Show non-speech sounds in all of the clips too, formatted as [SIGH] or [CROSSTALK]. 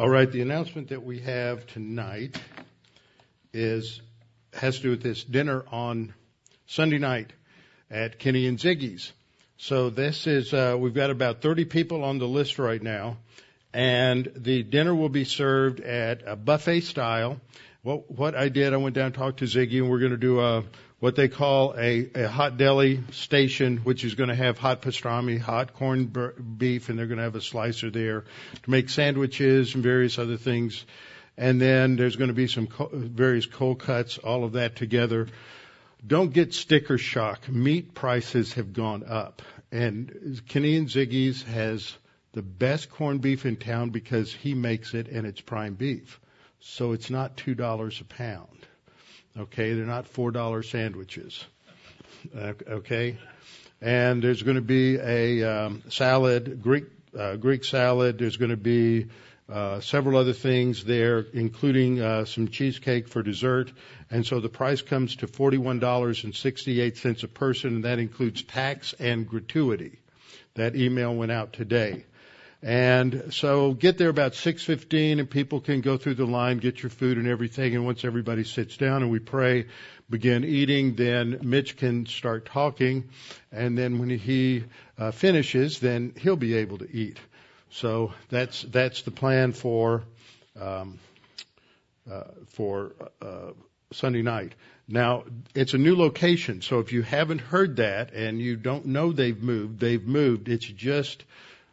All right, the announcement that we have tonight is has to do with this dinner on Sunday night at Kenny and Ziggy's. So this is uh, we've got about 30 people on the list right now, and the dinner will be served at a buffet style. What what I did, I went down and talked to Ziggy, and we're going to do a what they call a, a hot deli station, which is going to have hot pastrami, hot corned beef, and they're going to have a slicer there to make sandwiches and various other things. And then there's going to be some co- various cold cuts, all of that together. Don't get sticker shock. Meat prices have gone up. And Kenny and Ziggy's has the best corned beef in town because he makes it and it's prime beef. So it's not $2 a pound. Okay, they're not four dollar sandwiches. Okay, and there's going to be a um, salad, Greek uh, Greek salad. There's going to be uh, several other things there, including uh, some cheesecake for dessert. And so the price comes to $41.68 a person, and that includes tax and gratuity. That email went out today. And so get there about 6:15 and people can go through the line, get your food and everything and once everybody sits down and we pray, begin eating, then Mitch can start talking and then when he uh, finishes, then he'll be able to eat. So that's that's the plan for um, uh, for uh, Sunday night. Now, it's a new location, so if you haven't heard that and you don't know they've moved, they've moved. It's just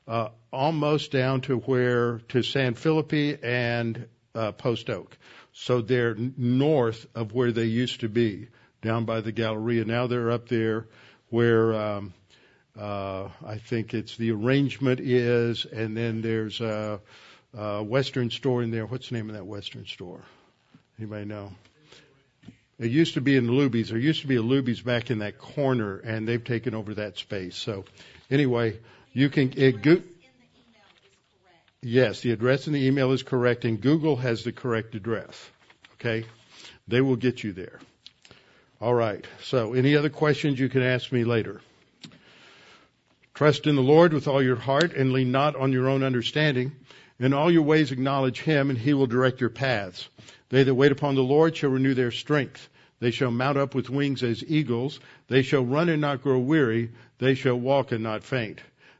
uh, almost down to where to San Felipe and uh, Post Oak. So they're north of where they used to be, down by the Galleria. Now they're up there where um, uh, I think it's the arrangement is, and then there's a, a Western store in there. What's the name of that Western store? Anybody know? It used to be in Luby's. There used to be a Luby's back in that corner, and they've taken over that space. So, anyway, you can eh, it, go, Yes, the address in the email is correct, and Google has the correct address. Okay, they will get you there. All right. So, any other questions you can ask me later. Trust in the Lord with all your heart and lean not on your own understanding. In all your ways acknowledge Him, and He will direct your paths. They that wait upon the Lord shall renew their strength. They shall mount up with wings as eagles. They shall run and not grow weary. They shall walk and not faint.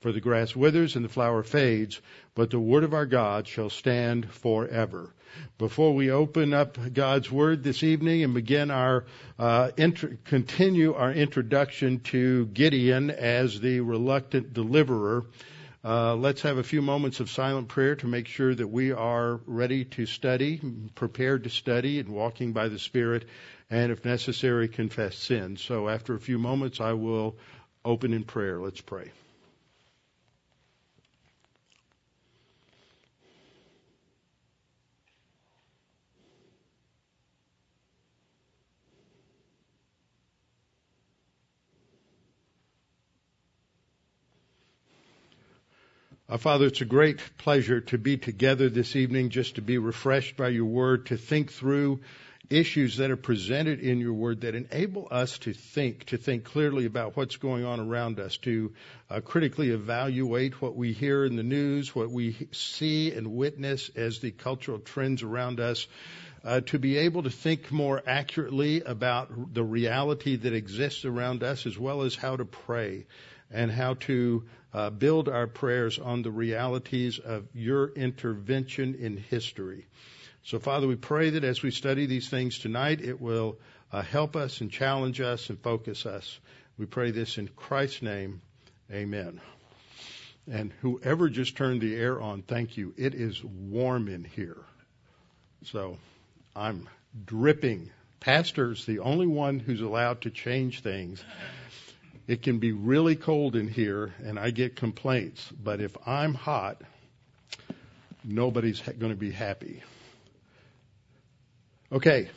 For the grass withers and the flower fades, but the word of our God shall stand forever. Before we open up God's word this evening and begin our uh, int- continue our introduction to Gideon as the reluctant deliverer, uh, let's have a few moments of silent prayer to make sure that we are ready to study, prepared to study, and walking by the Spirit, and if necessary, confess sin. So after a few moments, I will open in prayer. Let's pray. Uh, Father, it's a great pleasure to be together this evening, just to be refreshed by your word, to think through issues that are presented in your word that enable us to think, to think clearly about what's going on around us, to uh, critically evaluate what we hear in the news, what we see and witness as the cultural trends around us, uh, to be able to think more accurately about the reality that exists around us, as well as how to pray and how to uh, build our prayers on the realities of your intervention in history. So, Father, we pray that as we study these things tonight, it will uh, help us and challenge us and focus us. We pray this in Christ's name. Amen. And whoever just turned the air on, thank you. It is warm in here. So I'm dripping. Pastor's the only one who's allowed to change things. It can be really cold in here and I get complaints, but if I'm hot, nobody's going to be happy. Okay.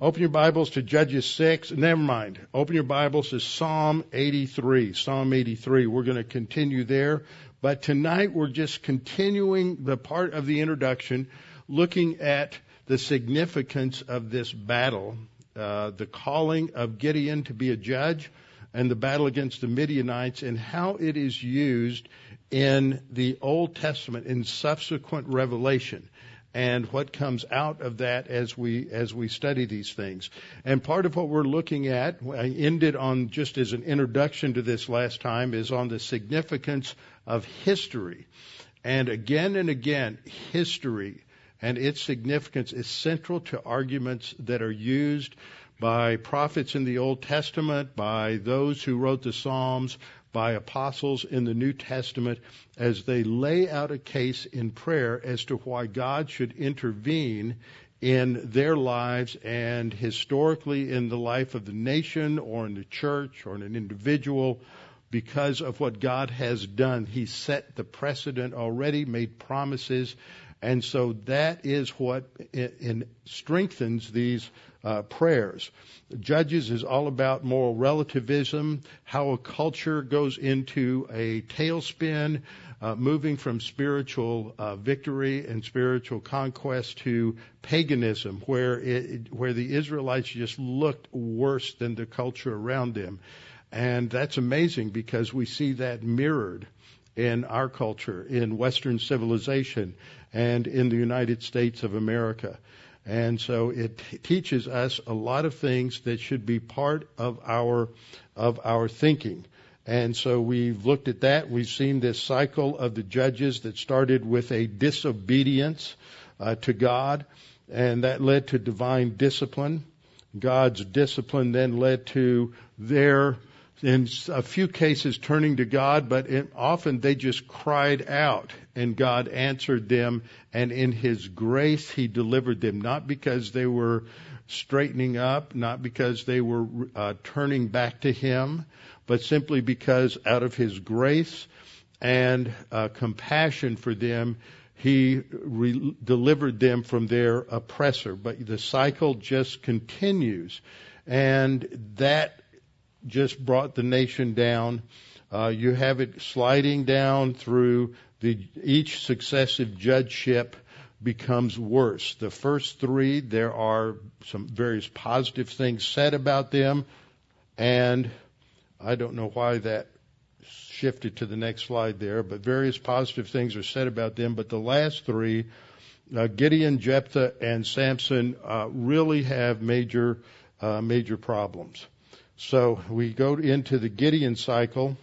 Open your Bibles to Judges 6. Never mind. Open your Bibles to Psalm 83. Psalm 83. We're going to continue there. But tonight we're just continuing the part of the introduction looking at the significance of this battle, uh, the calling of Gideon to be a judge and the battle against the Midianites and how it is used in the Old Testament in subsequent revelation and what comes out of that as we as we study these things. And part of what we're looking at, I ended on just as an introduction to this last time, is on the significance of history. And again and again, history and its significance is central to arguments that are used by prophets in the Old Testament, by those who wrote the Psalms, by apostles in the New Testament as they lay out a case in prayer as to why God should intervene in their lives and historically in the life of the nation or in the church or in an individual because of what God has done. He set the precedent already, made promises, and so that is what strengthens these uh, prayers. Judges is all about moral relativism, how a culture goes into a tailspin, uh, moving from spiritual uh, victory and spiritual conquest to paganism, where it, where the Israelites just looked worse than the culture around them, and that's amazing because we see that mirrored in our culture, in Western civilization, and in the United States of America. And so it teaches us a lot of things that should be part of our of our thinking. And so we've looked at that. We've seen this cycle of the judges that started with a disobedience uh, to God, and that led to divine discipline. God's discipline then led to their in a few cases turning to God, but it, often they just cried out and God answered them and in His grace He delivered them, not because they were straightening up, not because they were uh, turning back to Him, but simply because out of His grace and uh, compassion for them, He re- delivered them from their oppressor. But the cycle just continues. And that just brought the nation down. Uh, you have it sliding down through the each successive judgeship becomes worse. The first three, there are some various positive things said about them, and I don't know why that shifted to the next slide there, but various positive things are said about them. But the last three, uh, Gideon, Jephthah, and Samson, uh, really have major, uh, major problems. So we go into the Gideon cycle.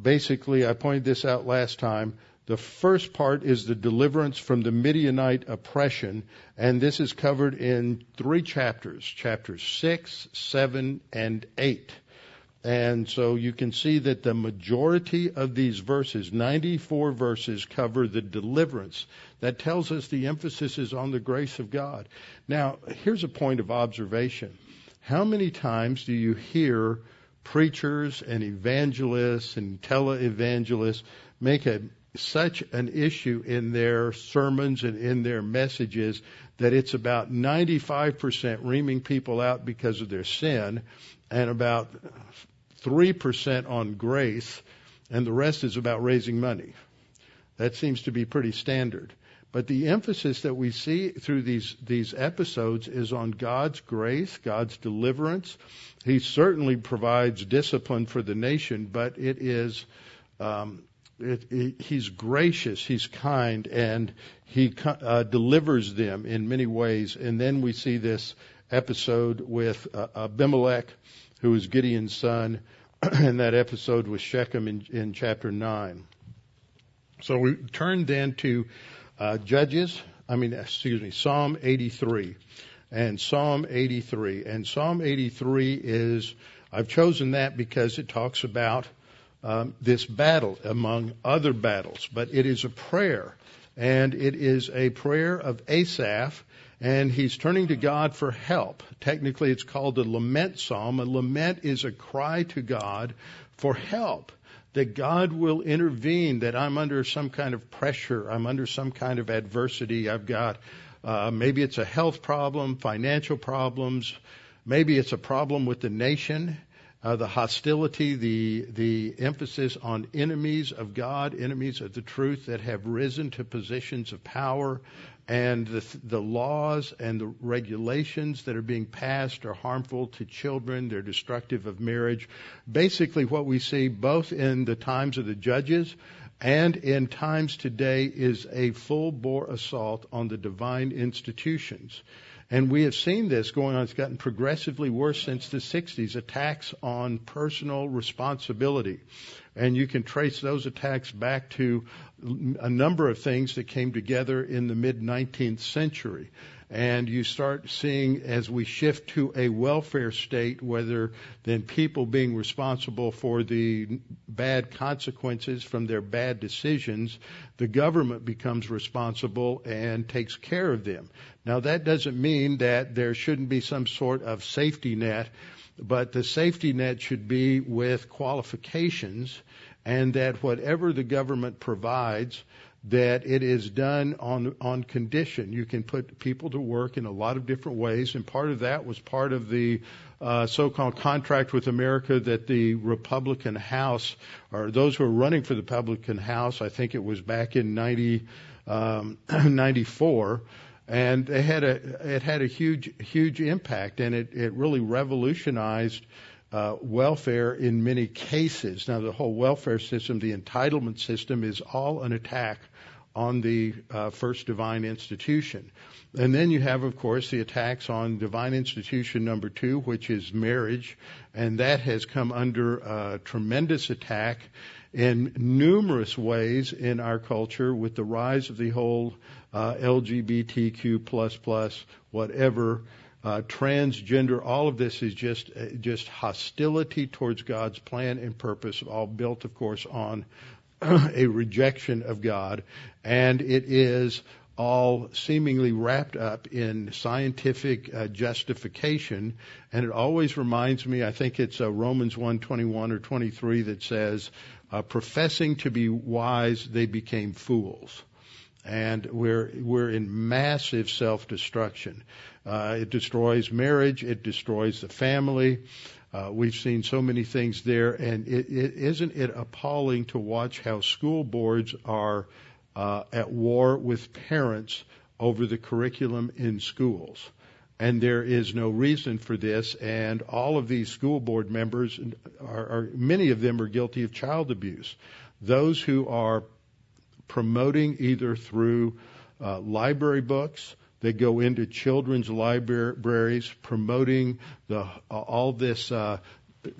Basically, I pointed this out last time. The first part is the deliverance from the Midianite oppression, and this is covered in three chapters, chapters 6, 7, and 8. And so you can see that the majority of these verses, 94 verses, cover the deliverance. That tells us the emphasis is on the grace of God. Now, here's a point of observation. How many times do you hear preachers and evangelists and televangelists make a, such an issue in their sermons and in their messages that it's about 95% reaming people out because of their sin and about 3% on grace and the rest is about raising money. That seems to be pretty standard. But the emphasis that we see through these, these episodes is on God's grace, God's deliverance. He certainly provides discipline for the nation, but it is, um, it, it, he's gracious, he's kind, and he uh, delivers them in many ways. And then we see this episode with uh, Abimelech, who is Gideon's son, [CLEARS THROAT] and that episode with Shechem in, in chapter 9. So we turn then to uh, Judges, I mean, excuse me, Psalm 83. And Psalm 83. And Psalm 83 is, I've chosen that because it talks about um, this battle among other battles, but it is a prayer. And it is a prayer of Asaph, and he's turning to God for help. Technically, it's called a lament psalm. A lament is a cry to God for help that God will intervene, that I'm under some kind of pressure, I'm under some kind of adversity, I've got uh, maybe it's a health problem, financial problems, maybe it's a problem with the nation, uh, the hostility, the the emphasis on enemies of God, enemies of the truth that have risen to positions of power, and the, the laws and the regulations that are being passed are harmful to children. They're destructive of marriage. Basically, what we see both in the times of the judges and in times today is a full bore assault on the divine institutions. And we have seen this going on. It's gotten progressively worse since the 60s. Attacks on personal responsibility. And you can trace those attacks back to a number of things that came together in the mid 19th century and you start seeing as we shift to a welfare state, whether then people being responsible for the bad consequences from their bad decisions, the government becomes responsible and takes care of them. Now that doesn't mean that there shouldn't be some sort of safety net, but the safety net should be with qualifications and that whatever the government provides, that it is done on on condition. You can put people to work in a lot of different ways, and part of that was part of the uh, so-called contract with America that the Republican House, or those who are running for the Republican House, I think it was back in 90, um, [CLEARS THROAT] 94, and they had a it had a huge huge impact, and it it really revolutionized. Uh, welfare in many cases. Now, the whole welfare system, the entitlement system, is all an attack on the uh, first divine institution. And then you have, of course, the attacks on divine institution number two, which is marriage, and that has come under uh, tremendous attack in numerous ways in our culture with the rise of the whole uh, LGBTQ plus plus whatever uh, transgender. All of this is just uh, just hostility towards God's plan and purpose, all built, of course, on [CLEARS THROAT] a rejection of God, and it is all seemingly wrapped up in scientific uh, justification. And it always reminds me, I think it's uh, Romans 1:21 or 23 that says, uh, "Professing to be wise, they became fools." And we're we're in massive self-destruction. Uh, it destroys marriage. It destroys the family. Uh, we've seen so many things there, and it, it, isn't it appalling to watch how school boards are uh, at war with parents over the curriculum in schools? And there is no reason for this, and all of these school board members are, are many of them are guilty of child abuse. Those who are promoting either through uh, library books, they go into children's libraries promoting the, uh, all this uh,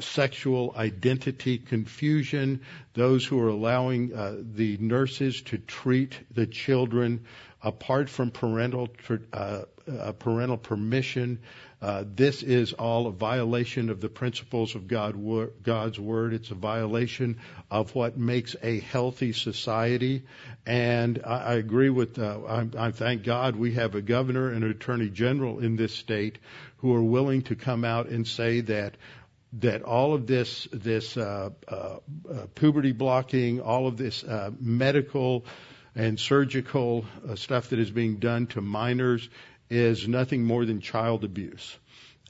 sexual identity confusion, those who are allowing uh, the nurses to treat the children apart from parental uh, uh, parental permission. Uh, this is all a violation of the principles of God, God's word. It's a violation of what makes a healthy society. And I, I agree with. Uh, I, I thank God we have a governor and an attorney general in this state who are willing to come out and say that that all of this this uh, uh, uh, puberty blocking, all of this uh, medical and surgical uh, stuff that is being done to minors is nothing more than child abuse.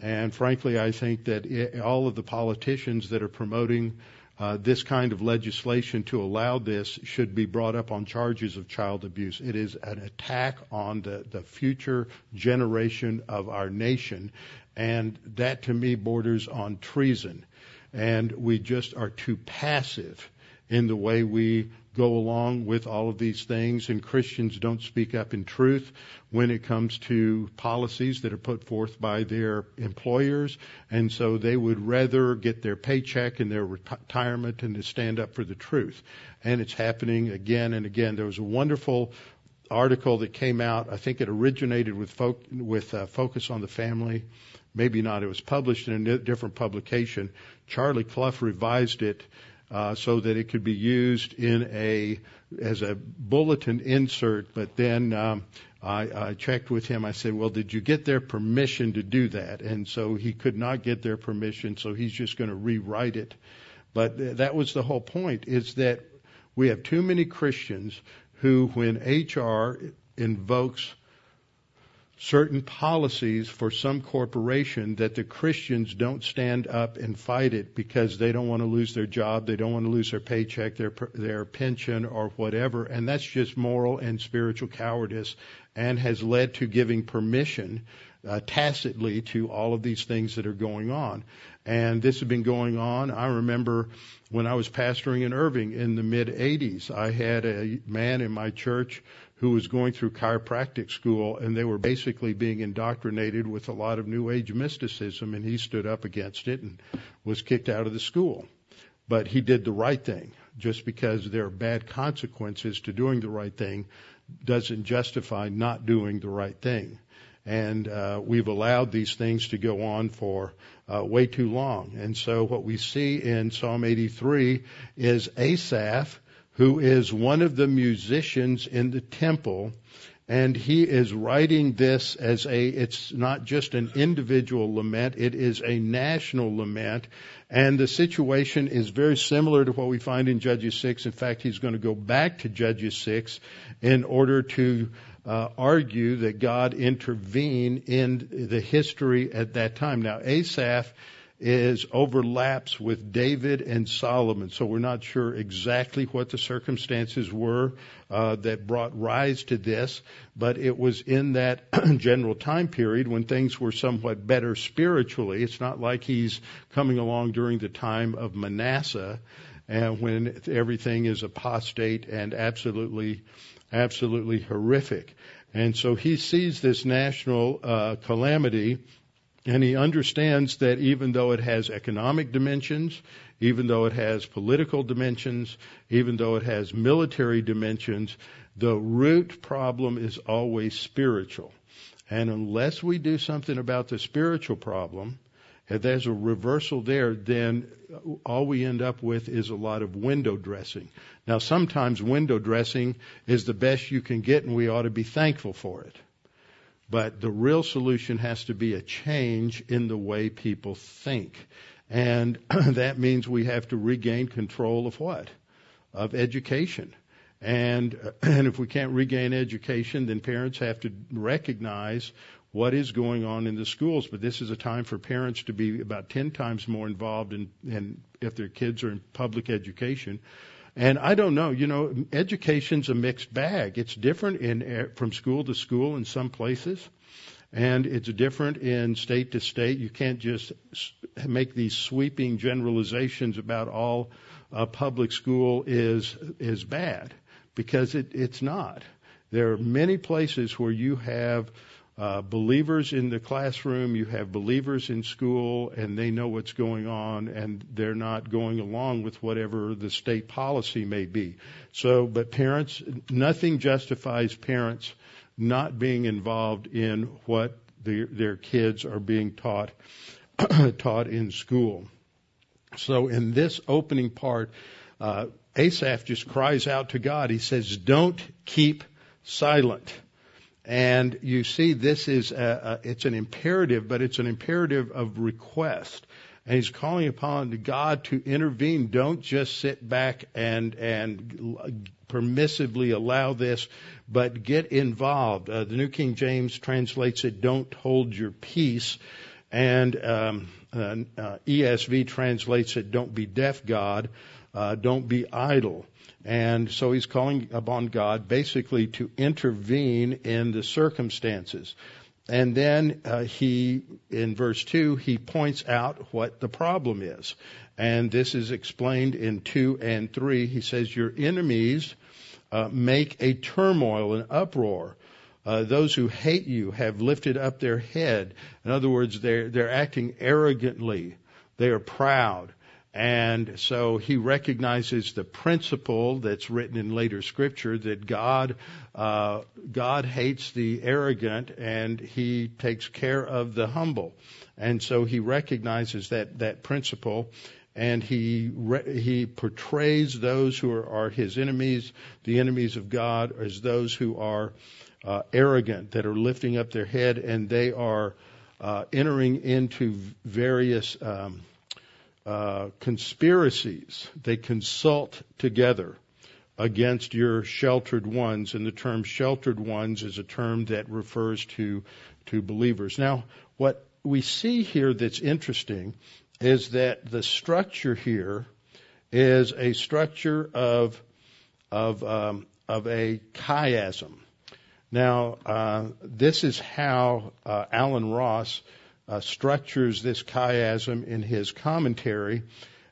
And frankly, I think that it, all of the politicians that are promoting uh, this kind of legislation to allow this should be brought up on charges of child abuse. It is an attack on the, the future generation of our nation, and that to me borders on treason. And we just are too passive in the way we go along with all of these things, and Christians don't speak up in truth when it comes to policies that are put forth by their employers, and so they would rather get their paycheck and their retirement and to stand up for the truth. And it's happening again and again. There was a wonderful article that came out. I think it originated with with uh, focus on the family. Maybe not. It was published in a different publication. Charlie Clough revised it uh, so that it could be used in a as a bulletin insert. But then um, I, I checked with him. I said, "Well, did you get their permission to do that?" And so he could not get their permission, so he's just going to rewrite it. But that was the whole point is that we have too many Christians who, when HR invokes certain policies for some corporation that the Christians don't stand up and fight it because they don't want to lose their job, they don't want to lose their paycheck, their their pension or whatever, and that's just moral and spiritual cowardice and has led to giving permission uh, tacitly to all of these things that are going on. And this has been going on. I remember when I was pastoring in Irving in the mid 80s, I had a man in my church who was going through chiropractic school and they were basically being indoctrinated with a lot of new age mysticism and he stood up against it and was kicked out of the school. But he did the right thing. Just because there are bad consequences to doing the right thing doesn't justify not doing the right thing and uh, we've allowed these things to go on for uh, way too long. And so what we see in Psalm 83 is Asaph, who is one of the musicians in the temple, and he is writing this as a, it's not just an individual lament, it is a national lament. And the situation is very similar to what we find in Judges 6. In fact, he's going to go back to Judges 6 in order to uh, argue that God intervened in the history at that time. Now, Asaph is overlaps with David and Solomon, so we're not sure exactly what the circumstances were uh, that brought rise to this, but it was in that [CLEARS THROAT] general time period when things were somewhat better spiritually. It's not like he's coming along during the time of Manasseh, and when everything is apostate and absolutely absolutely horrific. And so he sees this national uh, calamity and he understands that even though it has economic dimensions, even though it has political dimensions, even though it has military dimensions, the root problem is always spiritual. And unless we do something about the spiritual problem, if there's a reversal there, then all we end up with is a lot of window dressing. Now, sometimes window dressing is the best you can get, and we ought to be thankful for it. But the real solution has to be a change in the way people think. And [CLEARS THROAT] that means we have to regain control of what? Of education. And, [CLEARS THROAT] and if we can't regain education, then parents have to recognize what is going on in the schools. But this is a time for parents to be about 10 times more involved in, in if their kids are in public education. And I don't know, you know, education's a mixed bag. It's different in eh, from school to school in some places, and it's different in state to state. You can't just make these sweeping generalizations about all uh, public school is is bad because it, it's not. There are many places where you have uh, believers in the classroom, you have believers in school, and they know what's going on, and they're not going along with whatever the state policy may be. So, but parents, nothing justifies parents not being involved in what their, their kids are being taught [CLEARS THROAT] taught in school. So, in this opening part, uh, Asaph just cries out to God. He says, "Don't keep silent." And you see, this is a, a, it's an imperative, but it's an imperative of request. And he's calling upon God to intervene. Don't just sit back and and permissively allow this, but get involved. Uh, the New King James translates it, "Don't hold your peace," and um, uh, uh, ESV translates it, "Don't be deaf, God. Uh, don't be idle." And so he's calling upon God basically to intervene in the circumstances. And then uh, he, in verse 2, he points out what the problem is. And this is explained in 2 and 3. He says, Your enemies uh, make a turmoil, an uproar. Uh, those who hate you have lifted up their head. In other words, they're, they're acting arrogantly. They are proud. And so he recognizes the principle that's written in later scripture that God, uh, God hates the arrogant and he takes care of the humble. And so he recognizes that, that principle and he, he portrays those who are, are his enemies, the enemies of God, as those who are uh, arrogant, that are lifting up their head and they are uh, entering into various um, uh, conspiracies. They consult together against your sheltered ones, and the term sheltered ones is a term that refers to to believers. Now, what we see here that's interesting is that the structure here is a structure of of um, of a chiasm. Now, uh, this is how uh, Allen Ross uh, structures this chiasm in his commentary,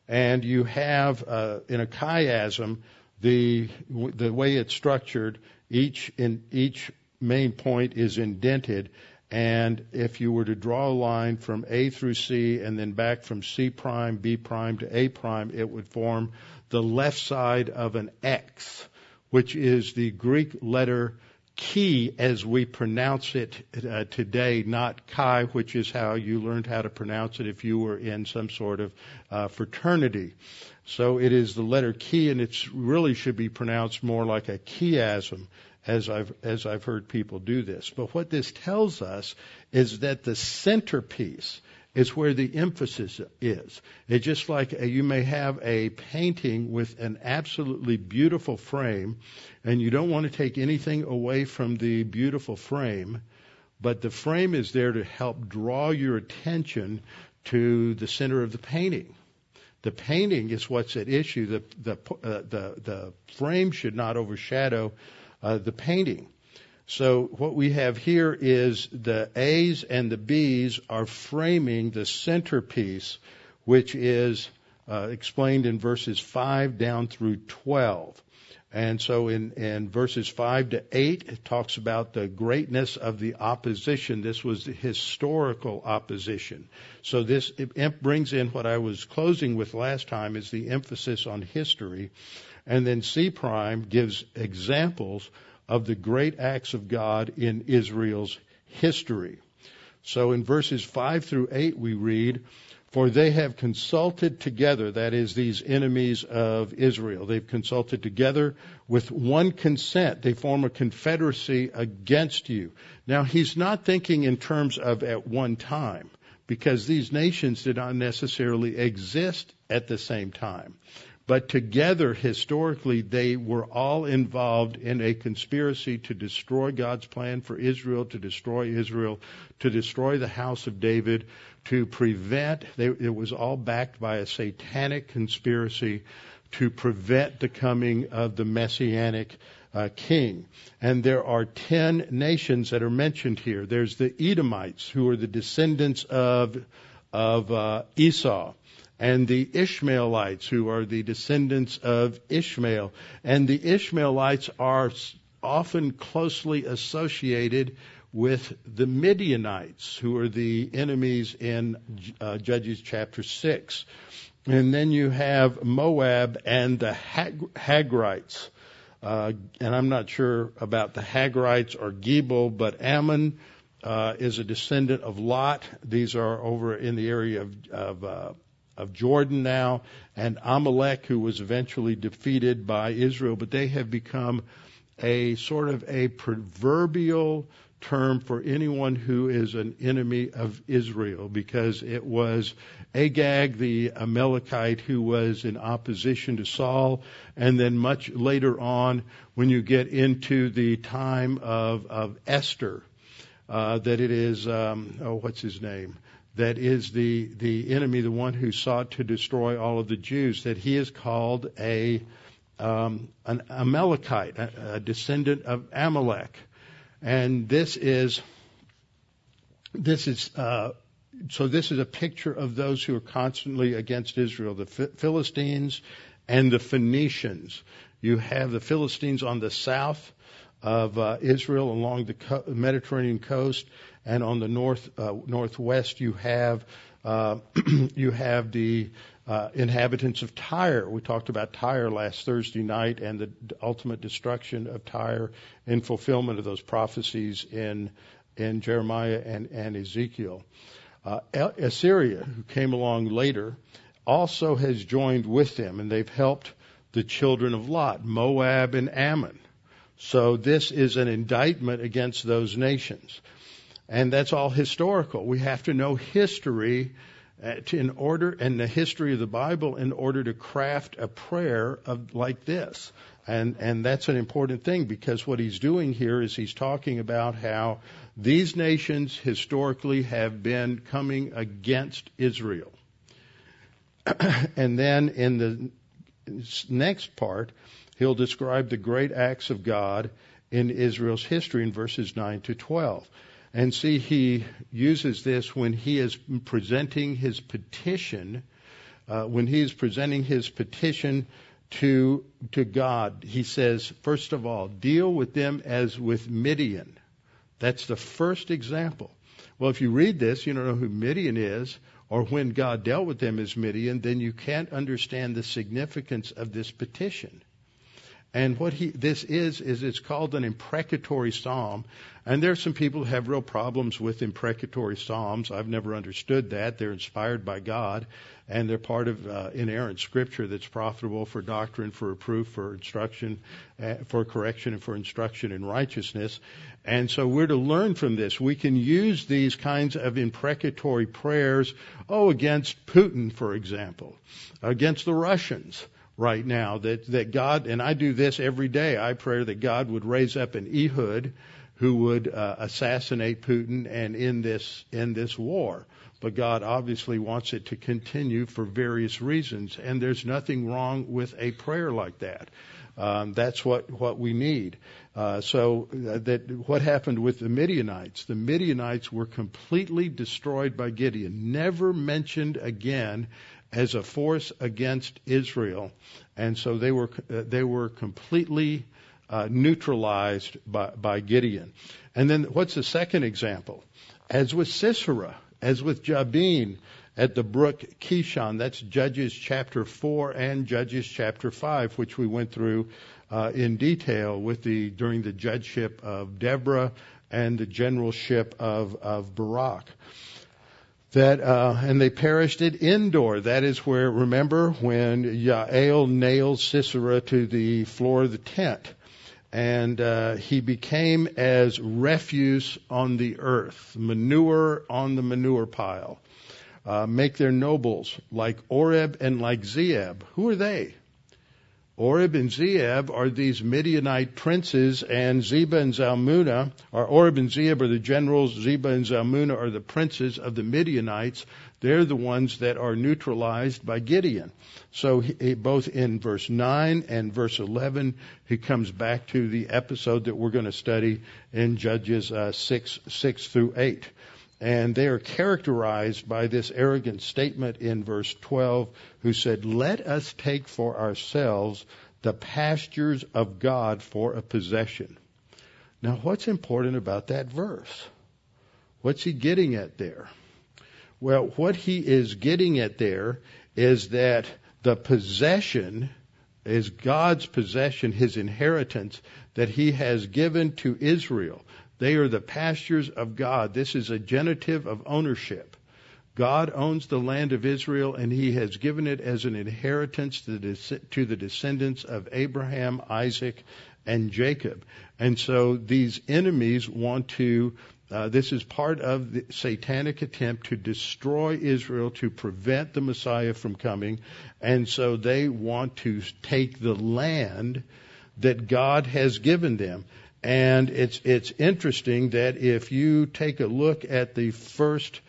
and you have uh, in a chiasm the the way it's structured. Each in each main point is indented, and if you were to draw a line from A through C and then back from C prime, B prime to A prime, it would form the left side of an X, which is the Greek letter chi as we pronounce it uh, today, not chi, which is how you learned how to pronounce it if you were in some sort of uh, fraternity. So it is the letter chi, and it really should be pronounced more like a chiasm as I've, as I've heard people do this. But what this tells us is that the centerpiece is where the emphasis is. It's just like a, you may have a painting with an absolutely beautiful frame, and you don't want to take anything away from the beautiful frame, but the frame is there to help draw your attention to the center of the painting. The painting is what's at issue. The the uh, the the frame should not overshadow uh, the painting. So what we have here is the A's and the B's are framing the centerpiece, which is uh, explained in verses 5 down through 12. And so in, in verses 5 to 8, it talks about the greatness of the opposition. This was the historical opposition. So this brings in what I was closing with last time is the emphasis on history. And then C prime gives examples of the great acts of God in Israel's history. So in verses 5 through 8 we read, For they have consulted together, that is, these enemies of Israel. They've consulted together with one consent. They form a confederacy against you. Now he's not thinking in terms of at one time, because these nations did not necessarily exist at the same time. But together, historically, they were all involved in a conspiracy to destroy God's plan for Israel, to destroy Israel, to destroy the house of David, to prevent, they, it was all backed by a satanic conspiracy to prevent the coming of the messianic uh, king. And there are ten nations that are mentioned here. There's the Edomites, who are the descendants of, of uh, Esau and the Ishmaelites, who are the descendants of Ishmael. And the Ishmaelites are often closely associated with the Midianites, who are the enemies in uh, Judges chapter 6. And then you have Moab and the Hag- Hagrites. Uh, and I'm not sure about the Hagrites or Gebal, but Ammon uh, is a descendant of Lot. These are over in the area of, of uh, of Jordan now, and Amalek, who was eventually defeated by Israel, but they have become a sort of a proverbial term for anyone who is an enemy of Israel because it was Agag the Amalekite who was in opposition to Saul and then much later on when you get into the time of, of Esther uh, that it is um, oh what's his name that is the, the enemy, the one who sought to destroy all of the Jews, that he is called a, um, an Amalekite, a, a descendant of Amalek. And this is, this is, uh, so this is a picture of those who are constantly against Israel, the Philistines and the Phoenicians. You have the Philistines on the south of uh, Israel along the co- Mediterranean coast, and on the north uh, northwest you have uh, [CLEARS THROAT] you have the uh, inhabitants of Tyre. We talked about Tyre last Thursday night and the ultimate destruction of Tyre in fulfillment of those prophecies in in Jeremiah and, and Ezekiel. Uh, Assyria, who came along later, also has joined with them, and they've helped the children of Lot, Moab and Ammon. So this is an indictment against those nations. And that's all historical. We have to know history uh, in order and the history of the Bible in order to craft a prayer of like this. And and that's an important thing because what he's doing here is he's talking about how these nations historically have been coming against Israel. [CLEARS THROAT] and then in the next part, he'll describe the great acts of God in Israel's history in verses 9 to 12. And see, he uses this when he is presenting his petition, uh, when he is presenting his petition to, to God. He says, first of all, deal with them as with Midian. That's the first example. Well, if you read this, you don't know who Midian is, or when God dealt with them as Midian, then you can't understand the significance of this petition. And what he, this is, is it's called an imprecatory psalm. And there are some people who have real problems with imprecatory psalms. I've never understood that. They're inspired by God, and they're part of uh, inerrant scripture that's profitable for doctrine, for reproof, for instruction, uh, for correction, and for instruction in righteousness. And so we're to learn from this. We can use these kinds of imprecatory prayers, oh, against Putin, for example, against the Russians right now that, that God, and I do this every day, I pray that God would raise up an Ehud who would uh, assassinate Putin and end this, end this war. But God obviously wants it to continue for various reasons, and there's nothing wrong with a prayer like that. Um, that's what what we need. Uh, so uh, that what happened with the Midianites? The Midianites were completely destroyed by Gideon, never mentioned again as a force against Israel, and so they were uh, they were completely uh, neutralized by, by Gideon. And then what's the second example? As with Sisera, as with Jabin at the brook Kishon. That's Judges chapter four and Judges chapter five, which we went through uh, in detail with the during the judgeship of Deborah and the generalship of of Barak that uh, and they perished at Endor. That is where remember when Yael nailed Sisera to the floor of the tent, and uh, he became as refuse on the earth, manure on the manure pile. Uh, make their nobles like Oreb and like Zeeb. Who are they? Oreb and Zeeb are these Midianite princes, and Zebah and Zalmunna, or Oreb and Zeeb are the generals, Zebah and Zalmunna are the princes of the Midianites. They're the ones that are neutralized by Gideon. So he, both in verse 9 and verse 11, he comes back to the episode that we're going to study in Judges uh, 6, 6 through 8. And they are characterized by this arrogant statement in verse 12, who said, Let us take for ourselves the pastures of God for a possession. Now, what's important about that verse? What's he getting at there? Well, what he is getting at there is that the possession is God's possession, his inheritance that he has given to Israel. They are the pastures of God. This is a genitive of ownership. God owns the land of Israel and he has given it as an inheritance to the descendants of Abraham, Isaac, and Jacob. And so these enemies want to, uh, this is part of the satanic attempt to destroy Israel, to prevent the Messiah from coming. And so they want to take the land that God has given them. And it's it's interesting that if you take a look at the first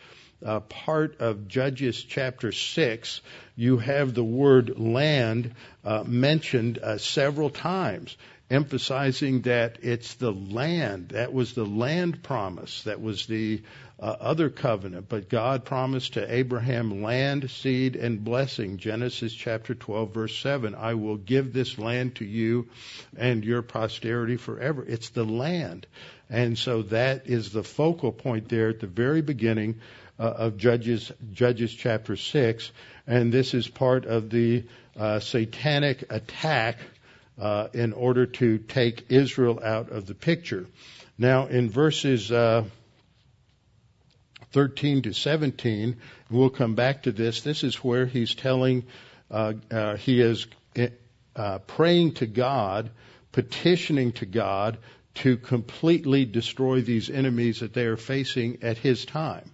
uh, part of Judges chapter six, you have the word land uh, mentioned uh, several times, emphasizing that it's the land that was the land promise that was the uh, other covenant, but God promised to Abraham land, seed, and blessing. Genesis chapter 12 verse 7. I will give this land to you and your posterity forever. It's the land. And so that is the focal point there at the very beginning uh, of Judges, Judges chapter 6. And this is part of the uh, satanic attack uh, in order to take Israel out of the picture. Now, in verses uh, 13 to 17. We'll come back to this. This is where he's telling, uh, uh, he is uh, praying to God, petitioning to God to completely destroy these enemies that they are facing at his time.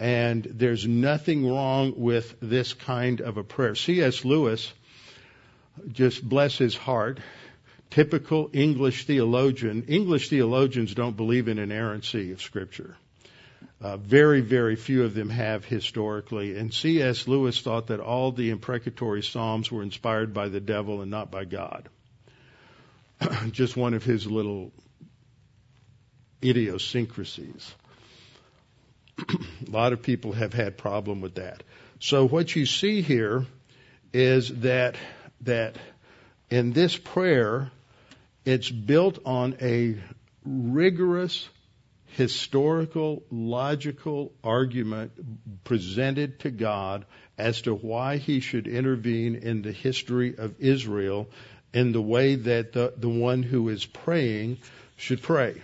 And there's nothing wrong with this kind of a prayer. C.S. Lewis, just bless his heart, typical English theologian. English theologians don't believe in inerrancy of Scripture. Uh, very, very few of them have historically. And C.S. Lewis thought that all the imprecatory Psalms were inspired by the devil and not by God. [CLEARS THROAT] Just one of his little idiosyncrasies. [CLEARS THROAT] A lot of people have had problem with that. So what you see here is that that in this prayer it's built on a rigorous historical logical argument presented to God as to why he should intervene in the history of Israel in the way that the, the one who is praying should pray.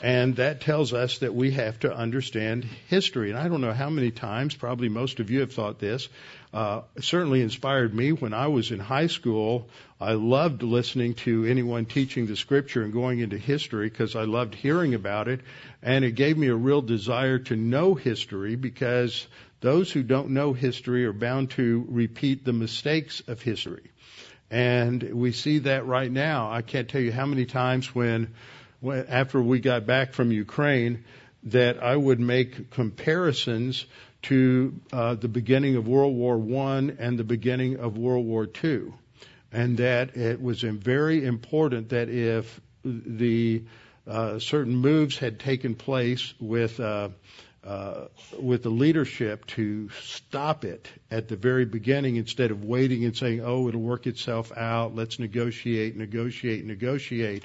And that tells us that we have to understand history. And I don't know how many times, probably most of you have thought this. Uh, certainly inspired me when I was in high school. I loved listening to anyone teaching the scripture and going into history because I loved hearing about it. And it gave me a real desire to know history because those who don't know history are bound to repeat the mistakes of history. And we see that right now. I can't tell you how many times when after we got back from Ukraine that I would make comparisons to uh, the beginning of World War One and the beginning of World War Two, and that it was very important that if the uh, certain moves had taken place with uh, uh, with the leadership to stop it at the very beginning instead of waiting and saying, "Oh, it'll work itself out. Let's negotiate, negotiate, negotiate."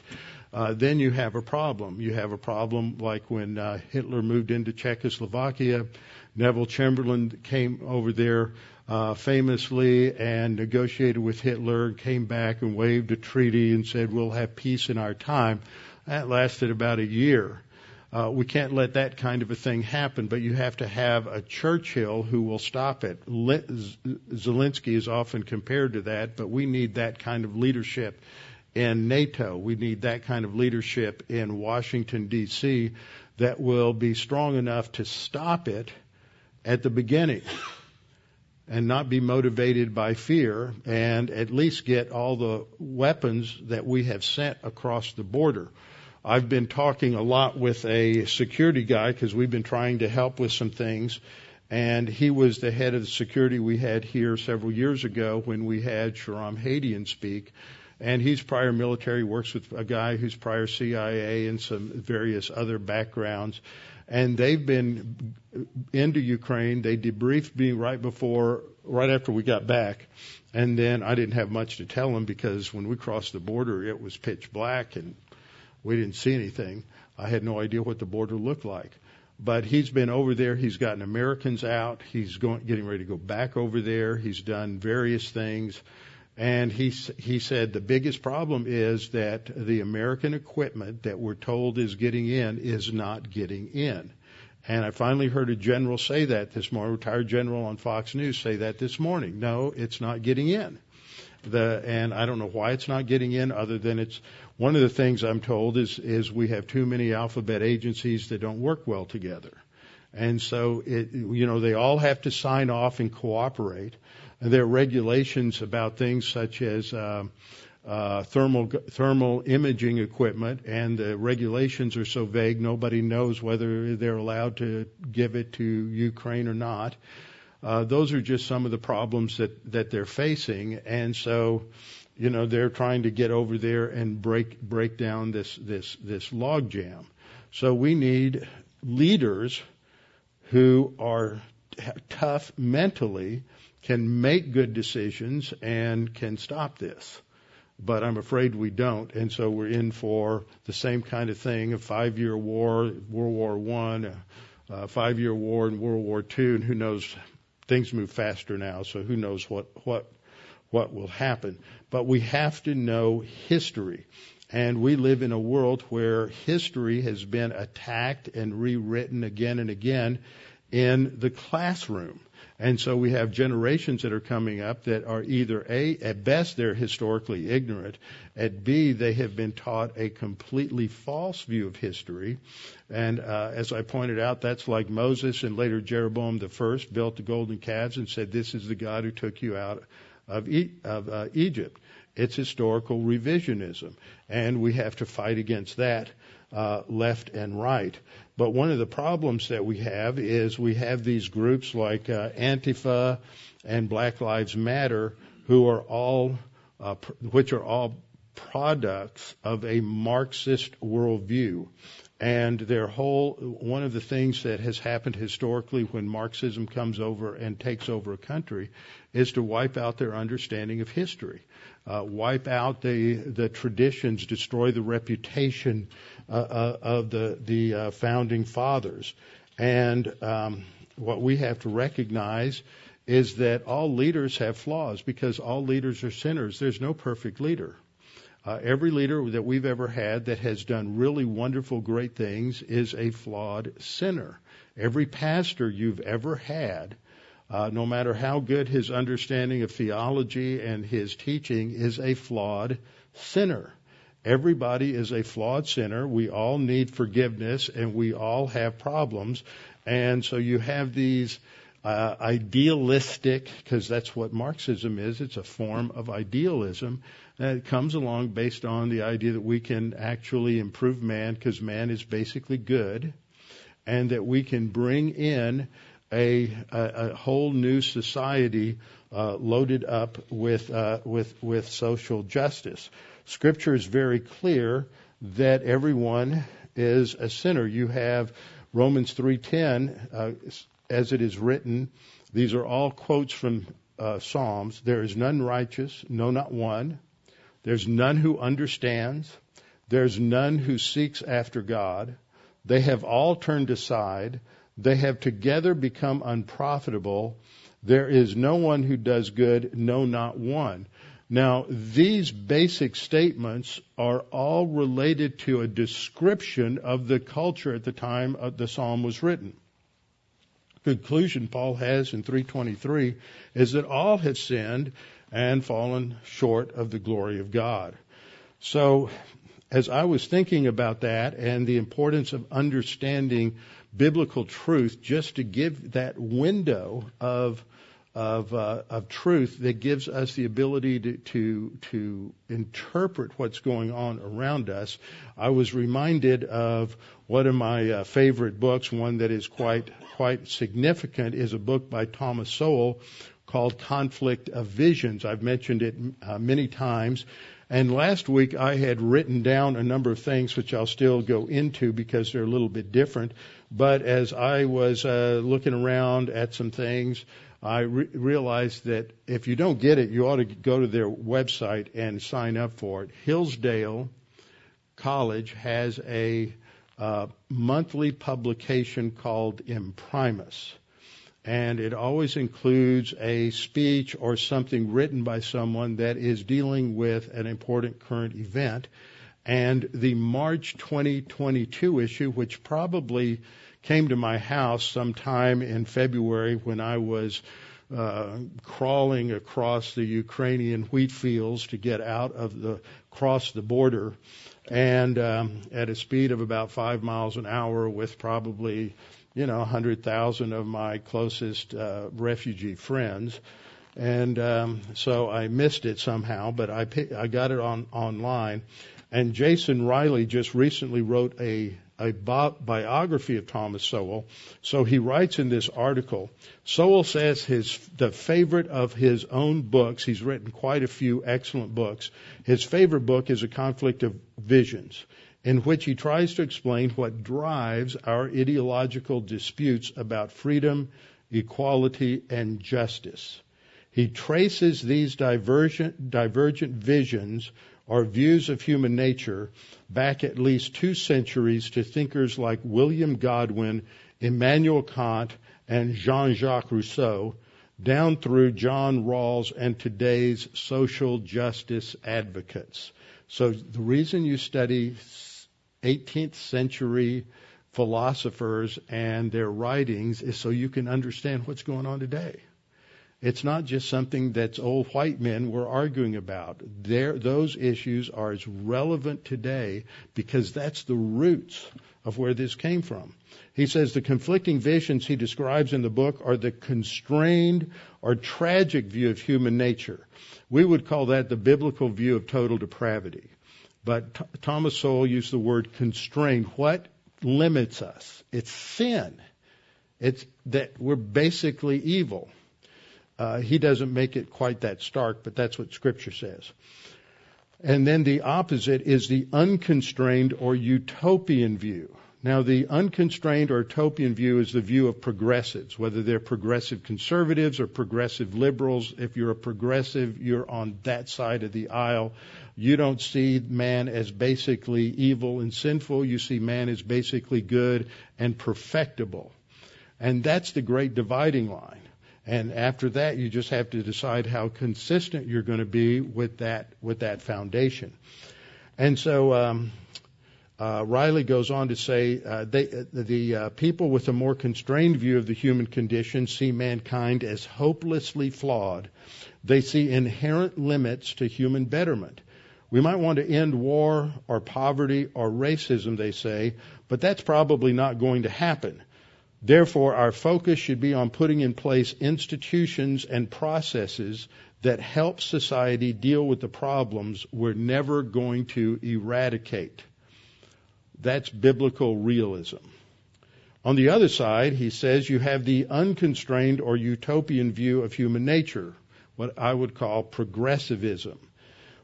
Uh, then you have a problem. You have a problem like when uh, Hitler moved into Czechoslovakia. Neville Chamberlain came over there uh, famously and negotiated with Hitler, came back and waved a treaty and said, We'll have peace in our time. That lasted about a year. Uh, we can't let that kind of a thing happen, but you have to have a Churchill who will stop it. Zelensky is often compared to that, but we need that kind of leadership in NATO. We need that kind of leadership in Washington, D.C. that will be strong enough to stop it at the beginning and not be motivated by fear and at least get all the weapons that we have sent across the border. I've been talking a lot with a security guy because we've been trying to help with some things. And he was the head of the security we had here several years ago when we had Shahram Hadian speak and he's prior military, works with a guy who's prior CIA and some various other backgrounds. And they've been into Ukraine. They debriefed me right before, right after we got back. And then I didn't have much to tell them because when we crossed the border, it was pitch black and we didn't see anything. I had no idea what the border looked like. But he's been over there. He's gotten Americans out. He's going, getting ready to go back over there. He's done various things. And he, he said the biggest problem is that the American equipment that we're told is getting in is not getting in. And I finally heard a general say that this morning, retired general on Fox News say that this morning. No, it's not getting in. The, and I don't know why it's not getting in other than it's one of the things I'm told is, is we have too many alphabet agencies that don't work well together. And so it, you know, they all have to sign off and cooperate. There are regulations about things such as uh, uh, thermal thermal imaging equipment, and the regulations are so vague nobody knows whether they're allowed to give it to Ukraine or not. Uh, those are just some of the problems that that they're facing, and so you know they're trying to get over there and break break down this this this logjam. So we need leaders who are tough mentally can make good decisions and can stop this. But I'm afraid we don't, and so we're in for the same kind of thing: a five-year war, World War One, a, a five-year war, and World War Two, and who knows? Things move faster now, so who knows what what what will happen? But we have to know history. And we live in a world where history has been attacked and rewritten again and again in the classroom. And so we have generations that are coming up that are either A, at best they're historically ignorant, at B, they have been taught a completely false view of history. And uh, as I pointed out, that's like Moses and later Jeroboam the first built the golden calves and said, this is the God who took you out of, e- of uh, Egypt. It's historical revisionism. And we have to fight against that uh, left and right. But one of the problems that we have is we have these groups like uh, Antifa and Black Lives Matter, who are all, uh, pr- which are all products of a Marxist worldview. And their whole, one of the things that has happened historically when Marxism comes over and takes over a country is to wipe out their understanding of history, uh, wipe out the, the traditions, destroy the reputation uh, uh, of the the uh, founding fathers. And um, what we have to recognize is that all leaders have flaws because all leaders are sinners. There's no perfect leader. Uh, every leader that we've ever had that has done really wonderful, great things is a flawed sinner. Every pastor you've ever had, uh, no matter how good his understanding of theology and his teaching, is a flawed sinner. Everybody is a flawed sinner. We all need forgiveness and we all have problems. And so you have these uh, idealistic, because that's what Marxism is. It's a form of idealism that comes along based on the idea that we can actually improve man because man is basically good and that we can bring in a, a, a whole new society uh, loaded up with, uh, with, with social justice. Scripture is very clear that everyone is a sinner. You have Romans 3:10 uh, as it is written. These are all quotes from uh, Psalms. There is none righteous, no, not one. There's none who understands. There's none who seeks after God. They have all turned aside. They have together become unprofitable. There is no one who does good, no, not one. Now, these basic statements are all related to a description of the culture at the time the psalm was written. Conclusion Paul has in 323 is that all have sinned and fallen short of the glory of God. So, as I was thinking about that and the importance of understanding biblical truth, just to give that window of of, uh, of truth that gives us the ability to, to, to interpret what's going on around us. I was reminded of one of my uh, favorite books, one that is quite quite significant, is a book by Thomas Sowell called Conflict of Visions. I've mentioned it uh, many times. And last week I had written down a number of things which I'll still go into because they're a little bit different. But as I was uh, looking around at some things, I re- realized that if you don't get it, you ought to go to their website and sign up for it. Hillsdale College has a uh, monthly publication called Imprimis. And it always includes a speech or something written by someone that is dealing with an important current event. And the March 2022 issue, which probably came to my house sometime in February when I was uh, crawling across the Ukrainian wheat fields to get out of the cross the border, and um, at a speed of about five miles an hour, with probably you know 100,000 of my closest uh, refugee friends. And um, so I missed it somehow, but I I got it on online. And Jason Riley just recently wrote a a bi- biography of Thomas Sowell. So he writes in this article, Sowell says his the favorite of his own books. He's written quite a few excellent books. His favorite book is A Conflict of Visions, in which he tries to explain what drives our ideological disputes about freedom, equality, and justice. He traces these divergent, divergent visions or views of human nature back at least two centuries to thinkers like William Godwin, Immanuel Kant, and Jean-Jacques Rousseau, down through John Rawls and today's social justice advocates. So the reason you study 18th century philosophers and their writings is so you can understand what's going on today. It's not just something that's old white men were arguing about. Those issues are as relevant today because that's the roots of where this came from. He says the conflicting visions he describes in the book are the constrained or tragic view of human nature. We would call that the biblical view of total depravity. But Th- Thomas Sowell used the word constrained. What limits us? It's sin. It's that we're basically evil. Uh, he doesn't make it quite that stark, but that's what Scripture says. And then the opposite is the unconstrained or utopian view. Now, the unconstrained or utopian view is the view of progressives, whether they're progressive conservatives or progressive liberals. If you're a progressive, you're on that side of the aisle. You don't see man as basically evil and sinful. You see man as basically good and perfectible. And that's the great dividing line. And after that, you just have to decide how consistent you're going to be with that with that foundation. And so um, uh, Riley goes on to say uh, they, uh, the uh, people with a more constrained view of the human condition see mankind as hopelessly flawed. They see inherent limits to human betterment. We might want to end war or poverty or racism, they say, but that's probably not going to happen. Therefore, our focus should be on putting in place institutions and processes that help society deal with the problems we're never going to eradicate. That's biblical realism. On the other side, he says you have the unconstrained or utopian view of human nature, what I would call progressivism,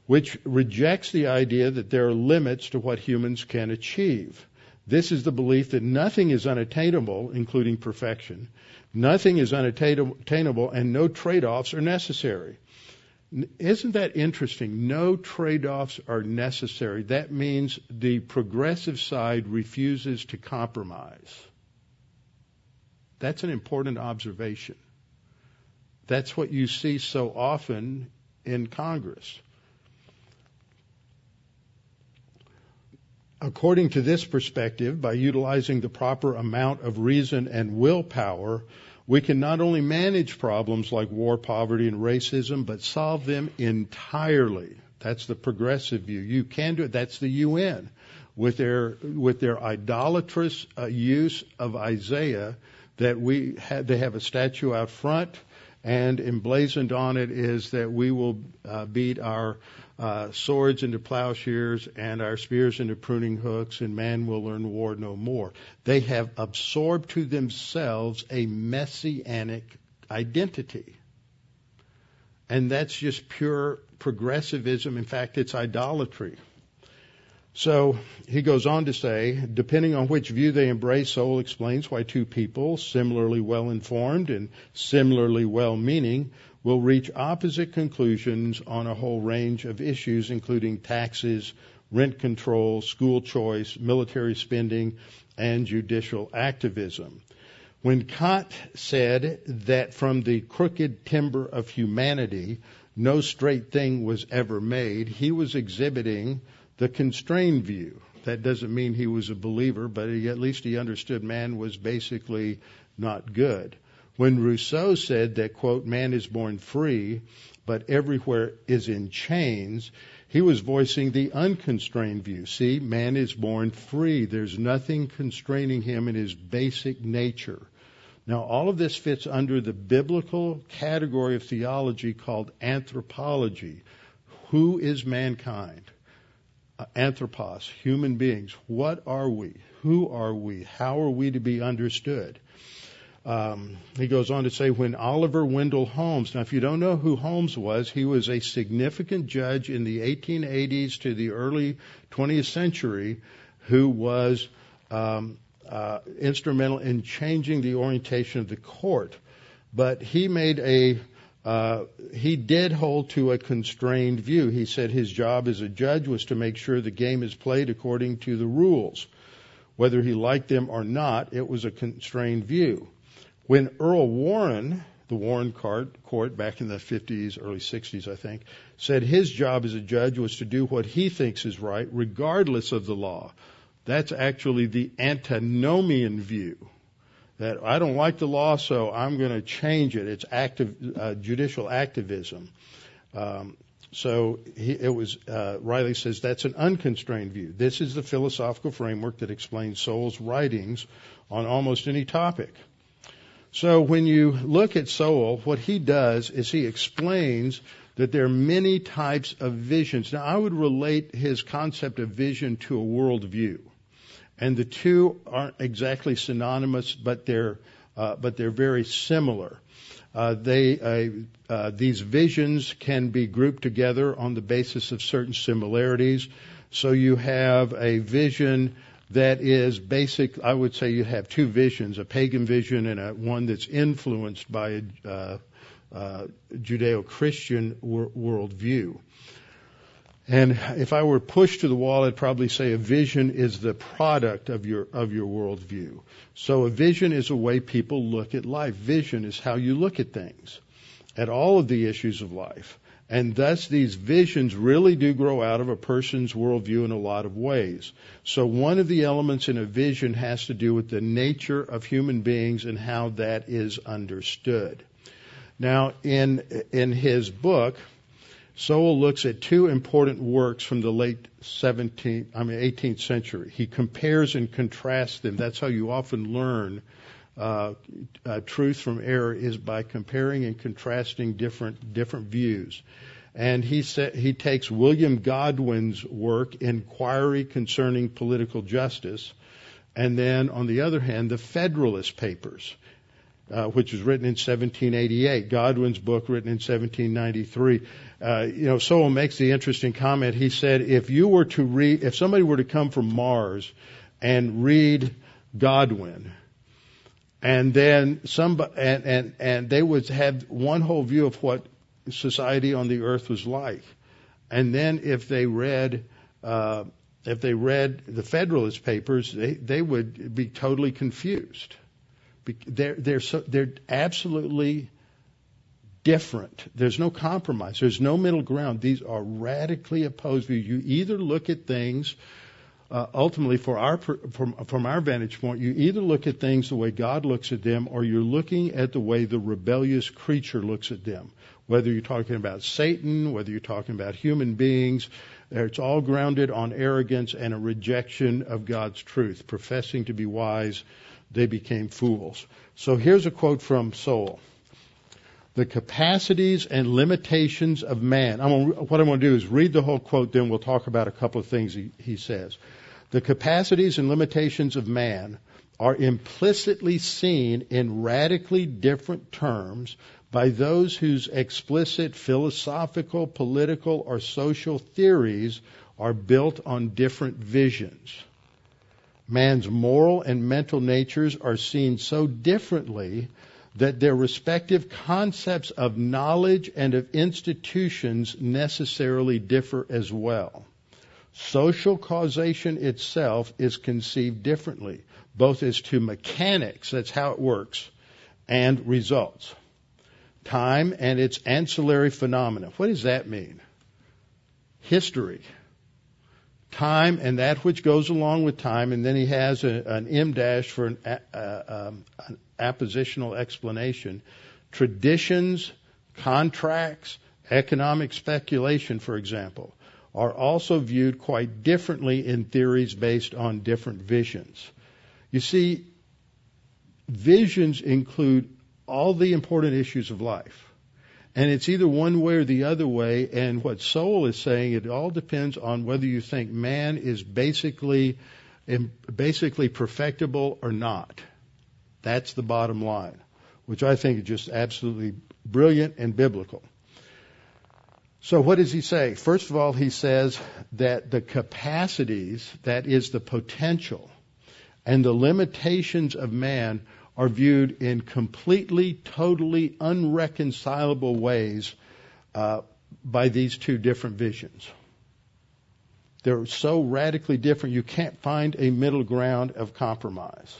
which rejects the idea that there are limits to what humans can achieve. This is the belief that nothing is unattainable, including perfection. Nothing is unattainable, and no trade offs are necessary. Isn't that interesting? No trade offs are necessary. That means the progressive side refuses to compromise. That's an important observation. That's what you see so often in Congress. According to this perspective, by utilizing the proper amount of reason and willpower, we can not only manage problems like war, poverty, and racism, but solve them entirely. That's the progressive view. You can do it. That's the UN with their with their idolatrous uh, use of Isaiah. That we have, they have a statue out front, and emblazoned on it is that we will uh, beat our uh, swords into plowshares and our spears into pruning hooks, and man will learn war no more. They have absorbed to themselves a messianic identity. And that's just pure progressivism. In fact, it's idolatry. So he goes on to say, depending on which view they embrace, Sowell explains why two people, similarly well informed and similarly well meaning, will reach opposite conclusions on a whole range of issues, including taxes, rent control, school choice, military spending, and judicial activism. When Kant said that from the crooked timber of humanity, no straight thing was ever made, he was exhibiting the constrained view. That doesn't mean he was a believer, but he, at least he understood man was basically not good. When Rousseau said that, quote, man is born free, but everywhere is in chains, he was voicing the unconstrained view. See, man is born free. There's nothing constraining him in his basic nature. Now, all of this fits under the biblical category of theology called anthropology. Who is mankind? Uh, anthropos, human beings. What are we? Who are we? How are we to be understood? Um, he goes on to say, when Oliver Wendell Holmes, now if you don't know who Holmes was, he was a significant judge in the 1880s to the early 20th century who was um, uh, instrumental in changing the orientation of the court. But he made a uh, he did hold to a constrained view. He said his job as a judge was to make sure the game is played according to the rules. Whether he liked them or not, it was a constrained view. When Earl Warren, the Warren court, back in the 50s, early 60s, I think, said his job as a judge was to do what he thinks is right, regardless of the law. That's actually the antinomian view. That I don't like the law, so I'm going to change it. It's active, uh, judicial activism. Um, so he, it was uh, Riley says that's an unconstrained view. This is the philosophical framework that explains Sowell's writings on almost any topic. So when you look at Sowell, what he does is he explains that there are many types of visions. Now I would relate his concept of vision to a worldview, and the two aren't exactly synonymous, but they're uh, but they're very similar. Uh, they, uh, uh, these visions can be grouped together on the basis of certain similarities. So you have a vision that is basic. I would say you have two visions: a pagan vision and a one that's influenced by a uh, uh, Judeo-Christian wor- worldview. And if I were pushed to the wall, I'd probably say a vision is the product of your of your worldview. So a vision is a way people look at life. Vision is how you look at things, at all of the issues of life. And thus these visions really do grow out of a person's worldview in a lot of ways. So one of the elements in a vision has to do with the nature of human beings and how that is understood. Now in in his book, Sowell looks at two important works from the late 17th, I mean 18th century. He compares and contrasts them. That's how you often learn truth from error is by comparing and contrasting different different views. And he sa- he takes William Godwin's work, Inquiry Concerning Political Justice, and then on the other hand, the Federalist Papers uh, which was written in 1788. Godwin's book, written in 1793. Uh, you know, Sowell makes the interesting comment. He said, if you were to read, if somebody were to come from Mars and read Godwin, and then some, and, and, and they would have one whole view of what society on the earth was like. And then if they read, uh, if they read the Federalist Papers, they, they would be totally confused. They're, they're, so, they're absolutely different. There's no compromise. There's no middle ground. These are radically opposed views. You either look at things, uh, ultimately, for our from, from our vantage point, you either look at things the way God looks at them, or you're looking at the way the rebellious creature looks at them. Whether you're talking about Satan, whether you're talking about human beings, it's all grounded on arrogance and a rejection of God's truth, professing to be wise they became fools. So here's a quote from Sowell. The capacities and limitations of man. I'm gonna, what I'm going to do is read the whole quote, then we'll talk about a couple of things he, he says. The capacities and limitations of man are implicitly seen in radically different terms by those whose explicit philosophical, political, or social theories are built on different visions man's moral and mental natures are seen so differently that their respective concepts of knowledge and of institutions necessarily differ as well. Social causation itself is conceived differently, both as to mechanics, that's how it works, and results. Time and its ancillary phenomena. What does that mean? History time and that which goes along with time, and then he has a, an em dash for an, um, an appositional explanation. Traditions, contracts, economic speculation, for example, are also viewed quite differently in theories based on different visions. You see, visions include all the important issues of life. And it's either one way or the other way. And what Sowell is saying, it all depends on whether you think man is basically, basically perfectible or not. That's the bottom line, which I think is just absolutely brilliant and biblical. So what does he say? First of all, he says that the capacities, that is the potential, and the limitations of man are viewed in completely, totally unreconcilable ways uh, by these two different visions. They're so radically different, you can't find a middle ground of compromise.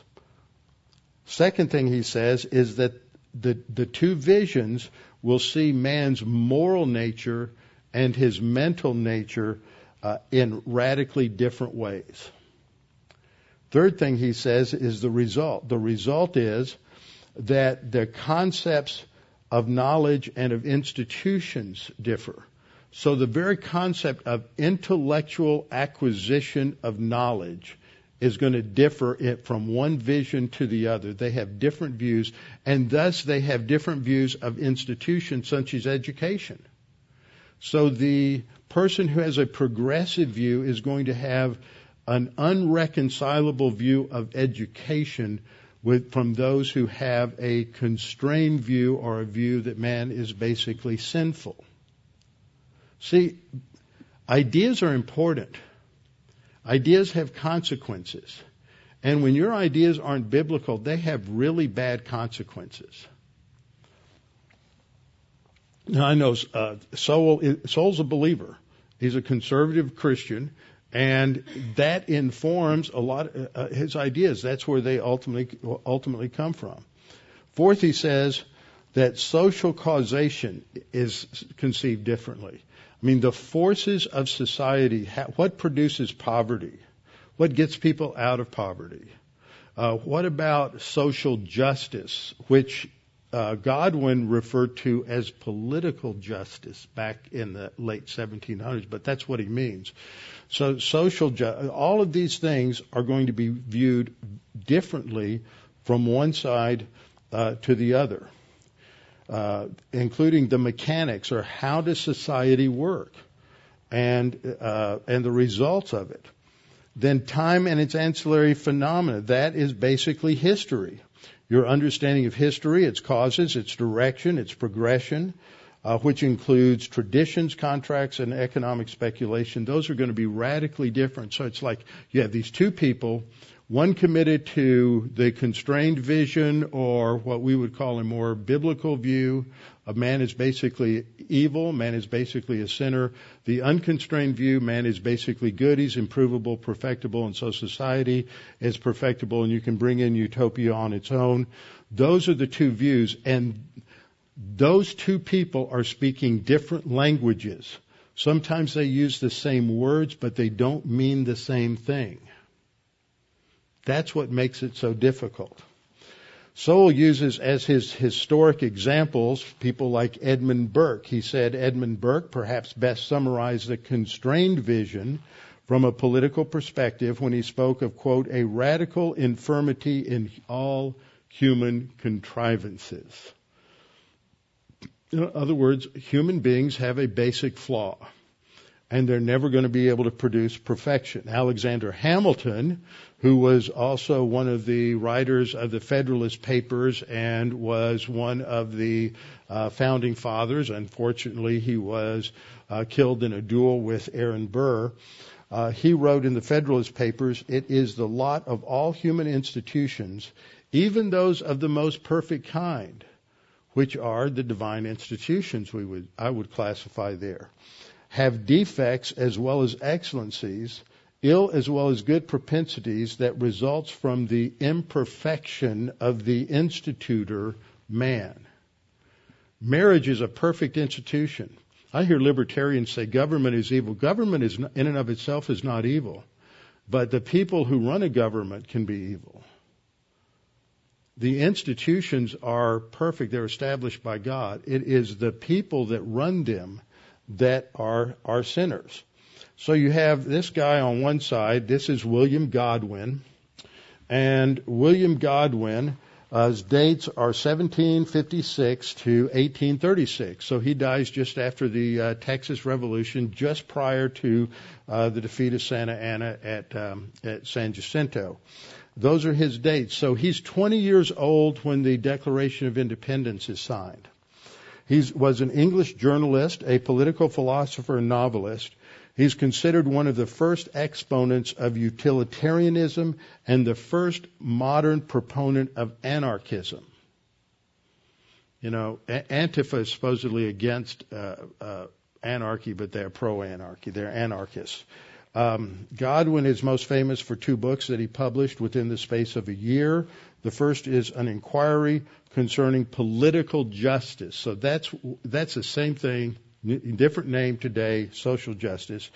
Second thing he says is that the, the two visions will see man's moral nature and his mental nature uh, in radically different ways. Third thing he says is the result. The result is that the concepts of knowledge and of institutions differ. So the very concept of intellectual acquisition of knowledge is going to differ from one vision to the other. They have different views, and thus they have different views of institutions such as education. So the person who has a progressive view is going to have an unreconcilable view of education with, from those who have a constrained view or a view that man is basically sinful. See, ideas are important. Ideas have consequences. And when your ideas aren't biblical, they have really bad consequences. Now, I know uh, Sowell, Sowell's a believer. He's a conservative Christian, and that informs a lot of uh, his ideas. That's where they ultimately ultimately come from. Fourth, he says that social causation is conceived differently. I mean, the forces of society, what produces poverty? What gets people out of poverty? Uh, what about social justice, which uh, Godwin referred to as political justice back in the late 1700s, but that's what he means. So social, ju- all of these things are going to be viewed differently from one side uh, to the other uh, including the mechanics or how does society work and uh, and the results of it. Then time and its ancillary phenomena. That is basically history. Your understanding of history, its causes, its direction, its progression, uh, which includes traditions, contracts, and economic speculation. Those are going to be radically different. So it's like you have these two people one committed to the constrained vision or what we would call a more biblical view of man is basically evil, man is basically a sinner. The unconstrained view, man is basically good, he's improvable, perfectible, and so society is perfectible and you can bring in utopia on its own. Those are the two views and those two people are speaking different languages. Sometimes they use the same words, but they don't mean the same thing. That's what makes it so difficult. Sowell uses as his historic examples people like Edmund Burke. He said Edmund Burke perhaps best summarized the constrained vision from a political perspective when he spoke of, quote, a radical infirmity in all human contrivances. In other words, human beings have a basic flaw and they're never going to be able to produce perfection. Alexander Hamilton, who was also one of the writers of the Federalist Papers and was one of the uh, founding fathers, unfortunately, he was uh, killed in a duel with Aaron Burr. Uh, he wrote in the Federalist Papers, "It is the lot of all human institutions, even those of the most perfect kind." Which are the divine institutions we would I would classify there have defects as well as excellencies, ill as well as good propensities that results from the imperfection of the institutor man. Marriage is a perfect institution. I hear libertarians say government is evil. Government is in and of itself is not evil, but the people who run a government can be evil. The institutions are perfect. They're established by God. It is the people that run them that are, are sinners. So you have this guy on one side. This is William Godwin. And William Godwin, uh, his dates are 1756 to 1836. So he dies just after the uh, Texas Revolution, just prior to uh, the defeat of Santa Anna at, um, at San Jacinto. Those are his dates. So he's 20 years old when the Declaration of Independence is signed. He was an English journalist, a political philosopher, and novelist. He's considered one of the first exponents of utilitarianism and the first modern proponent of anarchism. You know, Antifa is supposedly against uh, uh, anarchy, but they're pro-anarchy. They're anarchists. Um, Godwin is most famous for two books that he published within the space of a year. The first is an inquiry concerning political justice. So that's that's the same thing, different name today, social justice.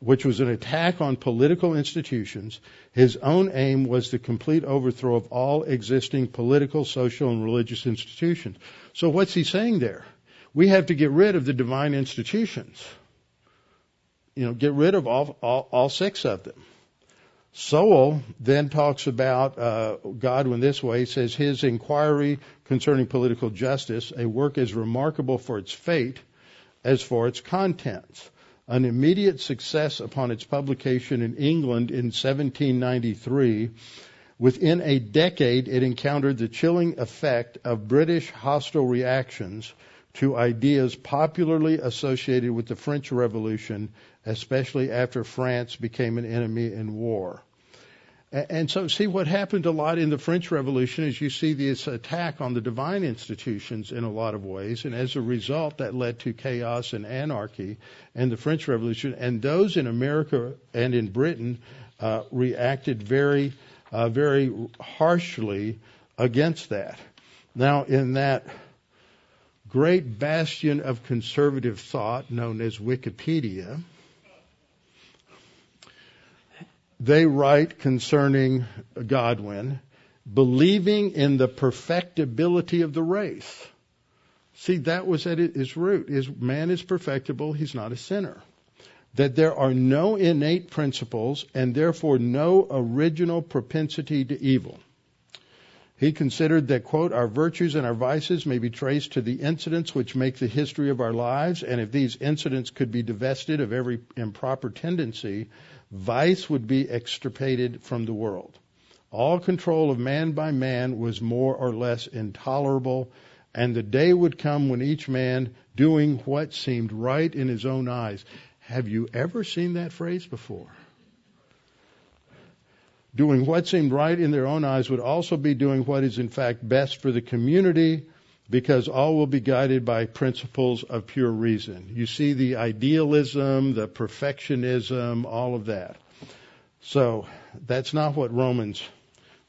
which was an attack on political institutions. His own aim was the complete overthrow of all existing political, social, and religious institutions. So what's he saying there? We have to get rid of the divine institutions. You know, get rid of all, all, all six of them. Sowell then talks about uh, Godwin this way. He says his inquiry concerning political justice, a work as remarkable for its fate as for its contents. An immediate success upon its publication in England in 1793. Within a decade, it encountered the chilling effect of British hostile reactions to ideas popularly associated with the French Revolution, especially after France became an enemy in war. And so, see what happened a lot in the French Revolution is you see this attack on the divine institutions in a lot of ways, and as a result, that led to chaos and anarchy and the French Revolution. And those in America and in Britain uh, reacted very, uh, very harshly against that. Now, in that great bastion of conservative thought known as Wikipedia, they write concerning Godwin, believing in the perfectibility of the race. See, that was at its root. Is man is perfectible, he's not a sinner. That there are no innate principles and therefore no original propensity to evil. He considered that, quote, our virtues and our vices may be traced to the incidents which make the history of our lives, and if these incidents could be divested of every improper tendency, vice would be extirpated from the world. All control of man by man was more or less intolerable, and the day would come when each man doing what seemed right in his own eyes. Have you ever seen that phrase before? Doing what seemed right in their own eyes would also be doing what is in fact best for the community because all will be guided by principles of pure reason. You see the idealism, the perfectionism, all of that. So that's not what Romans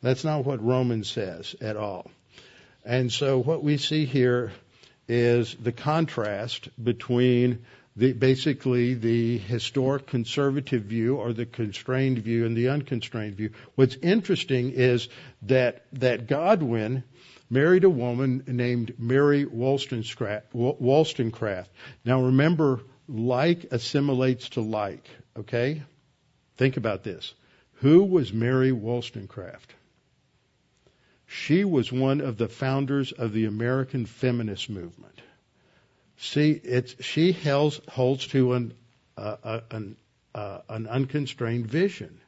that's not what Romans says at all. And so what we see here is the contrast between the, basically the historic conservative view or the constrained view and the unconstrained view. What's interesting is that that Godwin married a woman named Mary Wollstonecraft. Now remember, like assimilates to like. Okay, think about this. Who was Mary Wollstonecraft? She was one of the founders of the American feminist movement. See, it's, she holds, holds to an, uh, an, uh, an unconstrained vision.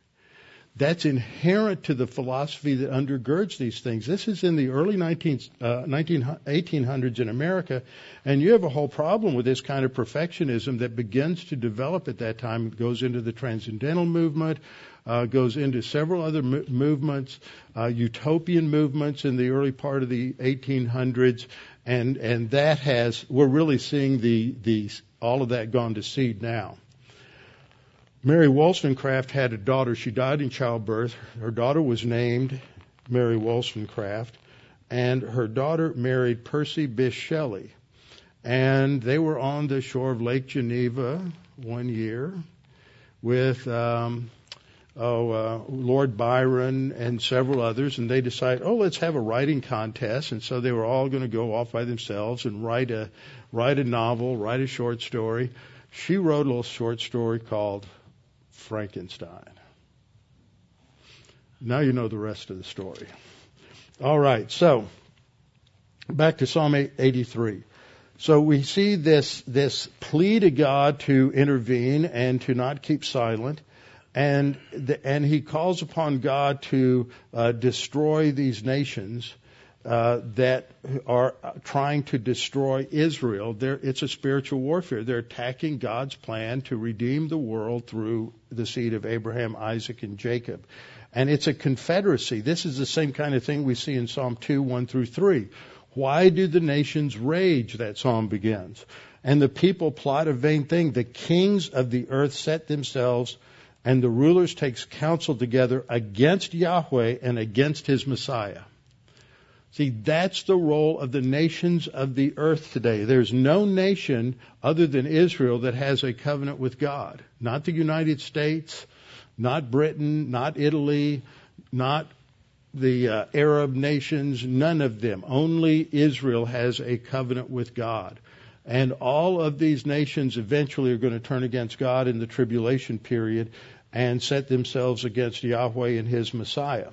That's inherent to the philosophy that undergirds these things. This is in the early 19, uh, 19, 1800s in America, and you have a whole problem with this kind of perfectionism that begins to develop at that time. It goes into the transcendental movement, uh, goes into several other mo- movements, uh, utopian movements in the early part of the 1800s, and and that has we're really seeing the the all of that gone to seed now. Mary Wollstonecraft had a daughter. She died in childbirth. Her daughter was named Mary Wollstonecraft, and her daughter married Percy Bysshe Shelley. And they were on the shore of Lake Geneva one year with um, oh, uh, Lord Byron and several others, and they decide, oh, let's have a writing contest. And so they were all going to go off by themselves and write a write a novel, write a short story. She wrote a little short story called Frankenstein. Now you know the rest of the story. All right, so back to Psalm 83. So we see this this plea to God to intervene and to not keep silent and the, and he calls upon God to uh, destroy these nations uh, that are trying to destroy Israel. It's a spiritual warfare. They're attacking God's plan to redeem the world through the seed of Abraham, Isaac, and Jacob. And it's a confederacy. This is the same kind of thing we see in Psalm 2, 1 through 3. Why do the nations rage? That psalm begins. And the people plot a vain thing. The kings of the earth set themselves and the rulers takes counsel together against Yahweh and against his Messiah. See, that's the role of the nations of the earth today. There's no nation other than Israel that has a covenant with God. Not the United States, not Britain, not Italy, not the uh, Arab nations, none of them. Only Israel has a covenant with God. And all of these nations eventually are going to turn against God in the tribulation period and set themselves against Yahweh and His Messiah.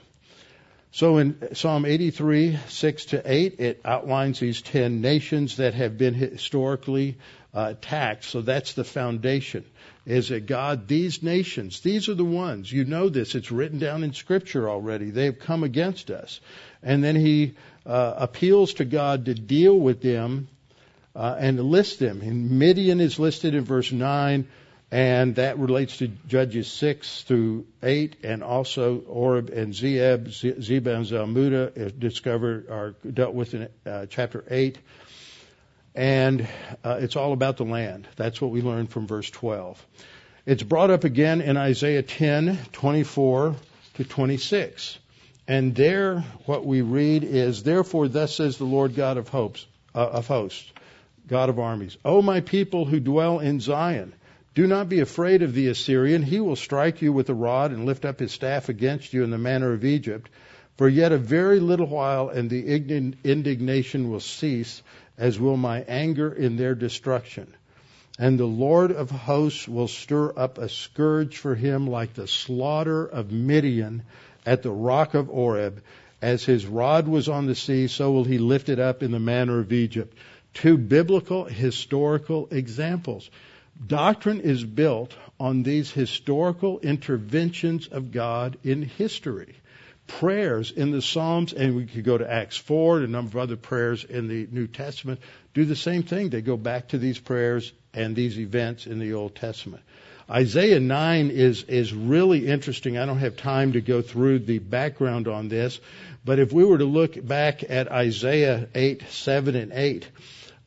So in Psalm 83, 6 to 8, it outlines these 10 nations that have been historically uh, attacked. So that's the foundation. Is that God, these nations, these are the ones, you know this, it's written down in Scripture already. They've come against us. And then he uh, appeals to God to deal with them uh, and list them. And Midian is listed in verse 9 and that relates to Judges 6 through 8, and also Oreb and Zeeb, Zebah and Zalmunna discovered are dealt with in uh, chapter 8. And uh, it's all about the land. That's what we learned from verse 12. It's brought up again in Isaiah 10, 24 to 26. And there, what we read is, Therefore, thus says the Lord God of hopes, uh, of hosts, God of armies, O my people who dwell in Zion, do not be afraid of the Assyrian. He will strike you with a rod and lift up his staff against you in the manner of Egypt. For yet a very little while, and the indignation will cease, as will my anger in their destruction. And the Lord of hosts will stir up a scourge for him like the slaughter of Midian at the rock of Oreb. As his rod was on the sea, so will he lift it up in the manner of Egypt. Two biblical historical examples. Doctrine is built on these historical interventions of God in history. Prayers in the Psalms, and we could go to Acts 4 and a number of other prayers in the New Testament, do the same thing. They go back to these prayers and these events in the Old Testament. Isaiah 9 is, is really interesting. I don't have time to go through the background on this, but if we were to look back at Isaiah 8, 7, and 8,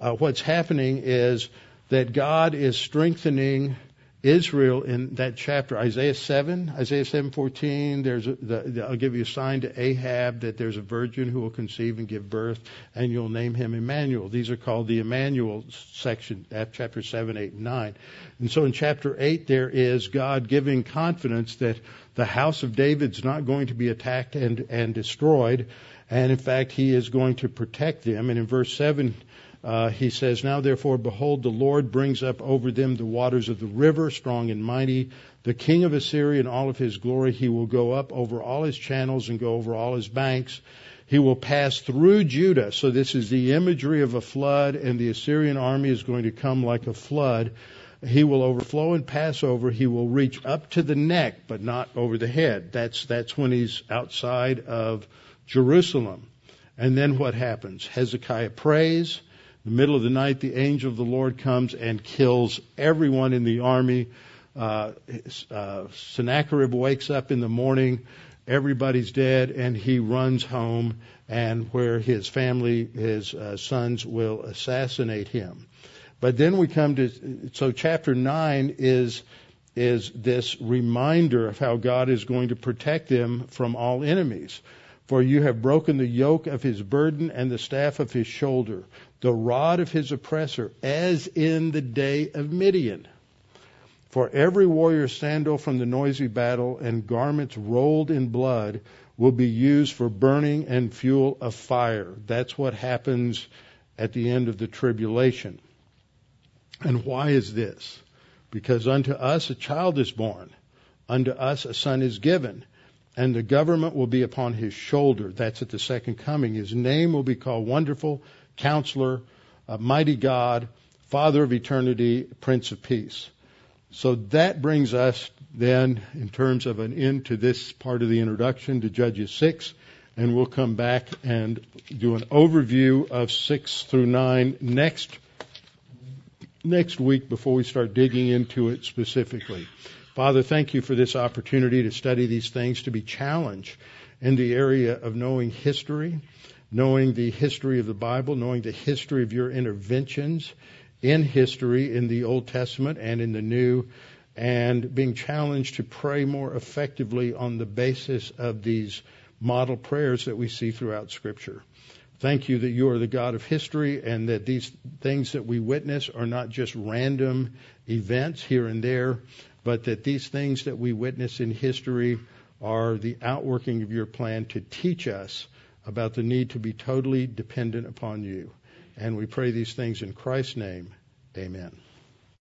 uh, what's happening is that God is strengthening Israel in that chapter, Isaiah 7, Isaiah 7:14. There's a, the, the, I'll give you a sign to Ahaz that there's a virgin who will conceive and give birth, and you'll name him Emmanuel. These are called the Emmanuel section, chapter 7, 8, and 9. And so in chapter 8, there is God giving confidence that the house of David's not going to be attacked and and destroyed, and in fact, He is going to protect them. And in verse 7 uh, he says, Now therefore, behold, the Lord brings up over them the waters of the river, strong and mighty. The king of Assyria and all of his glory, he will go up over all his channels and go over all his banks. He will pass through Judah. So this is the imagery of a flood, and the Assyrian army is going to come like a flood. He will overflow and pass over. He will reach up to the neck, but not over the head. That's, that's when he's outside of Jerusalem. And then what happens? Hezekiah prays the middle of the night, the angel of the Lord comes and kills everyone in the army. Uh, uh, Sennacherib wakes up in the morning, everybody's dead, and he runs home, and where his family, his uh, sons, will assassinate him. But then we come to so chapter nine is is this reminder of how God is going to protect them from all enemies. For you have broken the yoke of his burden and the staff of his shoulder the rod of his oppressor, as in the day of Midian. For every warrior's sandal from the noisy battle and garments rolled in blood will be used for burning and fuel of fire. That's what happens at the end of the tribulation. And why is this? Because unto us a child is born, unto us a son is given, and the government will be upon his shoulder. That's at the second coming. His name will be called Wonderful Counselor, uh, Mighty God, Father of Eternity, Prince of Peace. So that brings us then, in terms of an end to this part of the introduction to Judges 6, and we'll come back and do an overview of 6 through 9 next next week before we start digging into it specifically. Father, thank you for this opportunity to study these things, to be challenged in the area of knowing history, knowing the history of the Bible, knowing the history of your interventions in history in the Old Testament and in the New, and being challenged to pray more effectively on the basis of these model prayers that we see throughout Scripture. Thank you that you are the God of history and that these things that we witness are not just random events here and there, but that these things that we witness in history are the outworking of your plan to teach us about the need to be totally dependent upon you. And we pray these things in Christ's name. Amen.